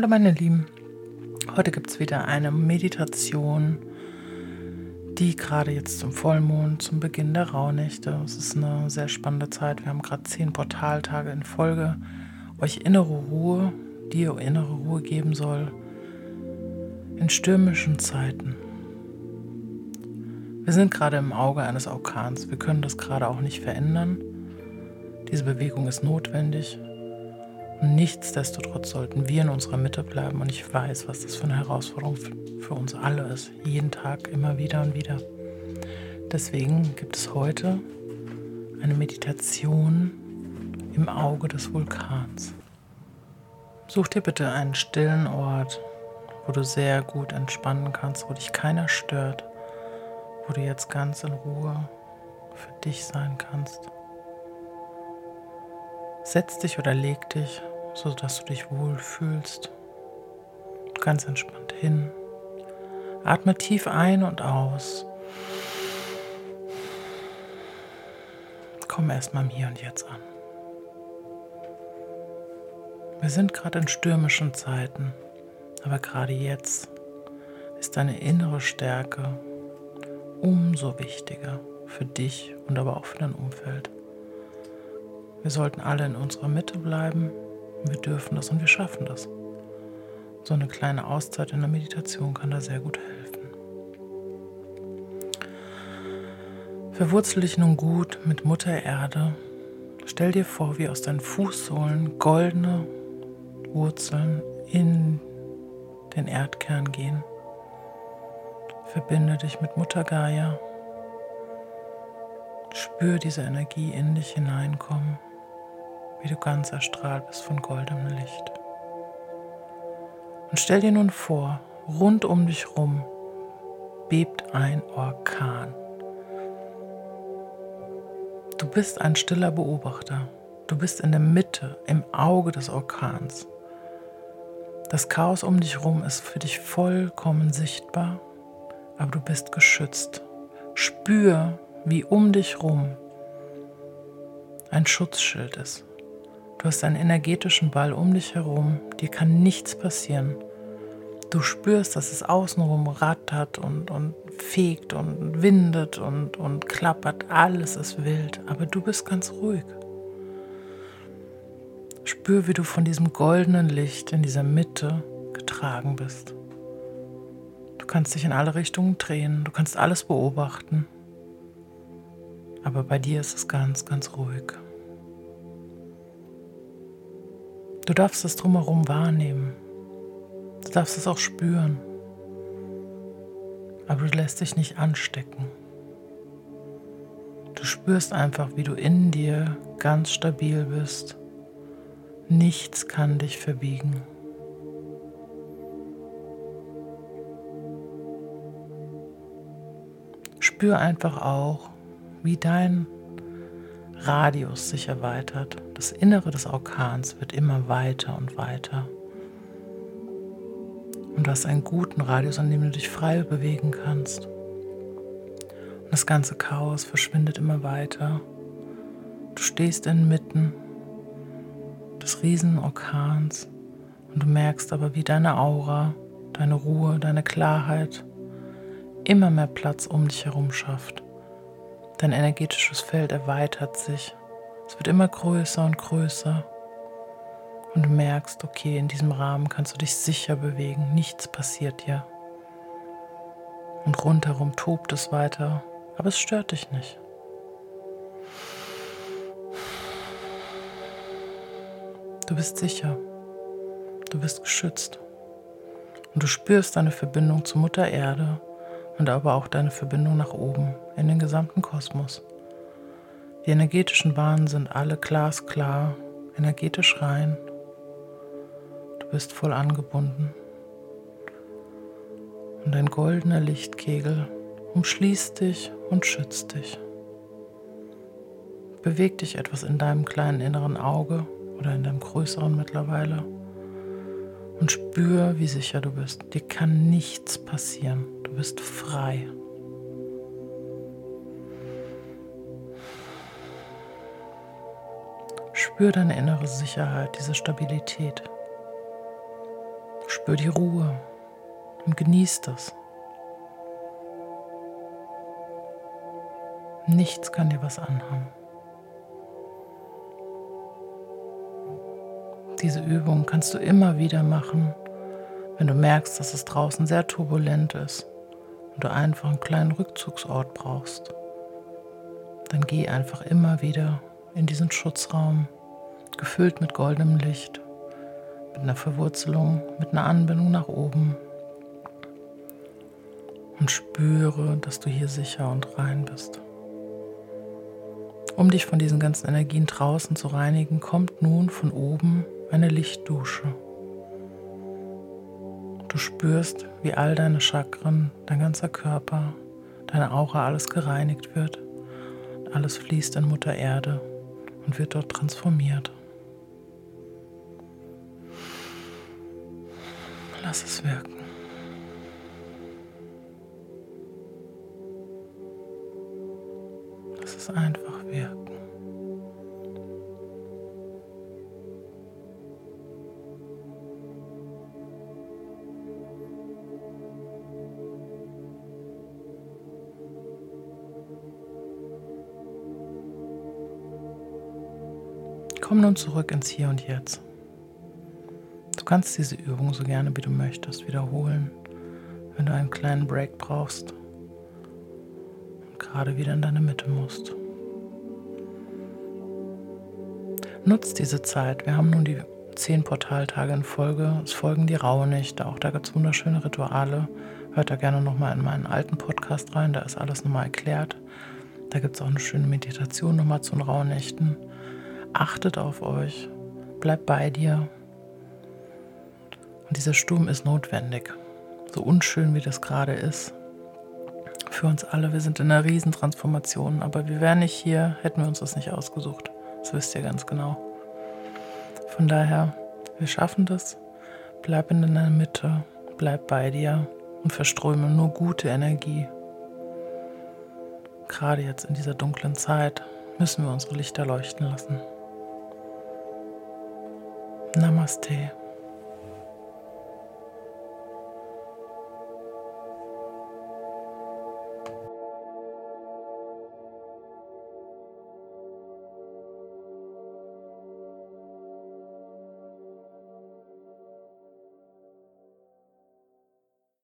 Hallo meine Lieben, heute gibt es wieder eine Meditation, die gerade jetzt zum Vollmond, zum Beginn der Rauhnächte, es ist eine sehr spannende Zeit, wir haben gerade zehn Portaltage in Folge, euch innere Ruhe, die ihr innere Ruhe geben soll, in stürmischen Zeiten. Wir sind gerade im Auge eines Orkans, wir können das gerade auch nicht verändern, diese Bewegung ist notwendig, nichtsdestotrotz sollten wir in unserer Mitte bleiben. Und ich weiß, was das für eine Herausforderung für uns alle ist. Jeden Tag, immer wieder und wieder. Deswegen gibt es heute eine Meditation im Auge des Vulkans. Such dir bitte einen stillen Ort, wo du sehr gut entspannen kannst, wo dich keiner stört, wo du jetzt ganz in Ruhe für dich sein kannst. Setz dich oder leg dich sodass du dich wohlfühlst. Ganz entspannt hin. Atme tief ein und aus. Komm erstmal im Hier und Jetzt an. Wir sind gerade in stürmischen Zeiten, aber gerade jetzt ist deine innere Stärke umso wichtiger für dich und aber auch für dein Umfeld. Wir sollten alle in unserer Mitte bleiben wir dürfen das und wir schaffen das. So eine kleine Auszeit in der Meditation kann da sehr gut helfen. Verwurzel dich nun gut mit Mutter Erde. Stell dir vor, wie aus deinen Fußsohlen goldene Wurzeln in den Erdkern gehen. Verbinde dich mit Mutter Gaia. Spür diese Energie in dich hineinkommen wie du ganz erstrahlt bist von goldenem Licht. Und stell dir nun vor, rund um dich rum bebt ein Orkan. Du bist ein stiller Beobachter. Du bist in der Mitte, im Auge des Orkans. Das Chaos um dich herum ist für dich vollkommen sichtbar, aber du bist geschützt. Spür, wie um dich herum ein Schutzschild ist. Du hast einen energetischen Ball um dich herum, dir kann nichts passieren. Du spürst, dass es außenrum rattert und, und fegt und windet und, und klappert. Alles ist wild, aber du bist ganz ruhig. Spür, wie du von diesem goldenen Licht in dieser Mitte getragen bist. Du kannst dich in alle Richtungen drehen, du kannst alles beobachten. Aber bei dir ist es ganz, ganz ruhig. Du darfst es drumherum wahrnehmen. Du darfst es auch spüren. Aber du lässt dich nicht anstecken. Du spürst einfach, wie du in dir ganz stabil bist. Nichts kann dich verbiegen. Spür einfach auch, wie dein Radius sich erweitert. Das Innere des Orkans wird immer weiter und weiter. Und du hast einen guten Radius, an dem du dich frei bewegen kannst. Und das ganze Chaos verschwindet immer weiter. Du stehst inmitten des Riesenorkans und du merkst aber, wie deine Aura, deine Ruhe, deine Klarheit immer mehr Platz um dich herum schafft. Dein energetisches Feld erweitert sich. Es wird immer größer und größer. Und du merkst, okay, in diesem Rahmen kannst du dich sicher bewegen. Nichts passiert dir. Und rundherum tobt es weiter, aber es stört dich nicht. Du bist sicher. Du bist geschützt. Und du spürst deine Verbindung zur Mutter Erde und aber auch deine Verbindung nach oben in den gesamten Kosmos. Die energetischen Bahnen sind alle glasklar, energetisch rein. Du bist voll angebunden. Und ein goldener Lichtkegel umschließt dich und schützt dich. Beweg dich etwas in deinem kleinen inneren Auge oder in deinem größeren mittlerweile und spür, wie sicher du bist. Dir kann nichts passieren. Du bist frei. Spür deine innere Sicherheit, diese Stabilität. Spür die Ruhe und genieß das. Nichts kann dir was anhaben. Diese Übung kannst du immer wieder machen, wenn du merkst, dass es draußen sehr turbulent ist und du einfach einen kleinen Rückzugsort brauchst. Dann geh einfach immer wieder in diesen Schutzraum, gefüllt mit goldenem Licht, mit einer Verwurzelung, mit einer Anbindung nach oben. Und spüre, dass du hier sicher und rein bist. Um dich von diesen ganzen Energien draußen zu reinigen, kommt nun von oben eine Lichtdusche. Du spürst, wie all deine Chakren, dein ganzer Körper, deine Aura, alles gereinigt wird. Alles fließt in Mutter Erde und wird dort transformiert. Lass es wirken. Lass es einfach wirken. Komm nun zurück ins Hier und Jetzt. Du kannst diese Übung so gerne wie du möchtest wiederholen, wenn du einen kleinen Break brauchst und gerade wieder in deine Mitte musst. Nutzt diese Zeit. Wir haben nun die zehn Portaltage in Folge. Es folgen die Rauhnächte. Auch da gibt es wunderschöne Rituale. Hört da gerne nochmal in meinen alten Podcast rein. Da ist alles nochmal erklärt. Da gibt es auch eine schöne Meditation nochmal zu den Rauhnächten. Achtet auf euch, bleibt bei dir. Und dieser Sturm ist notwendig. So unschön wie das gerade ist. Für uns alle, wir sind in einer Riesentransformation, aber wir wären nicht hier, hätten wir uns das nicht ausgesucht. Das wisst ihr ganz genau. Von daher, wir schaffen das. Bleib in deiner Mitte, bleib bei dir und verströme nur gute Energie. Gerade jetzt in dieser dunklen Zeit müssen wir unsere Lichter leuchten lassen. Namaste.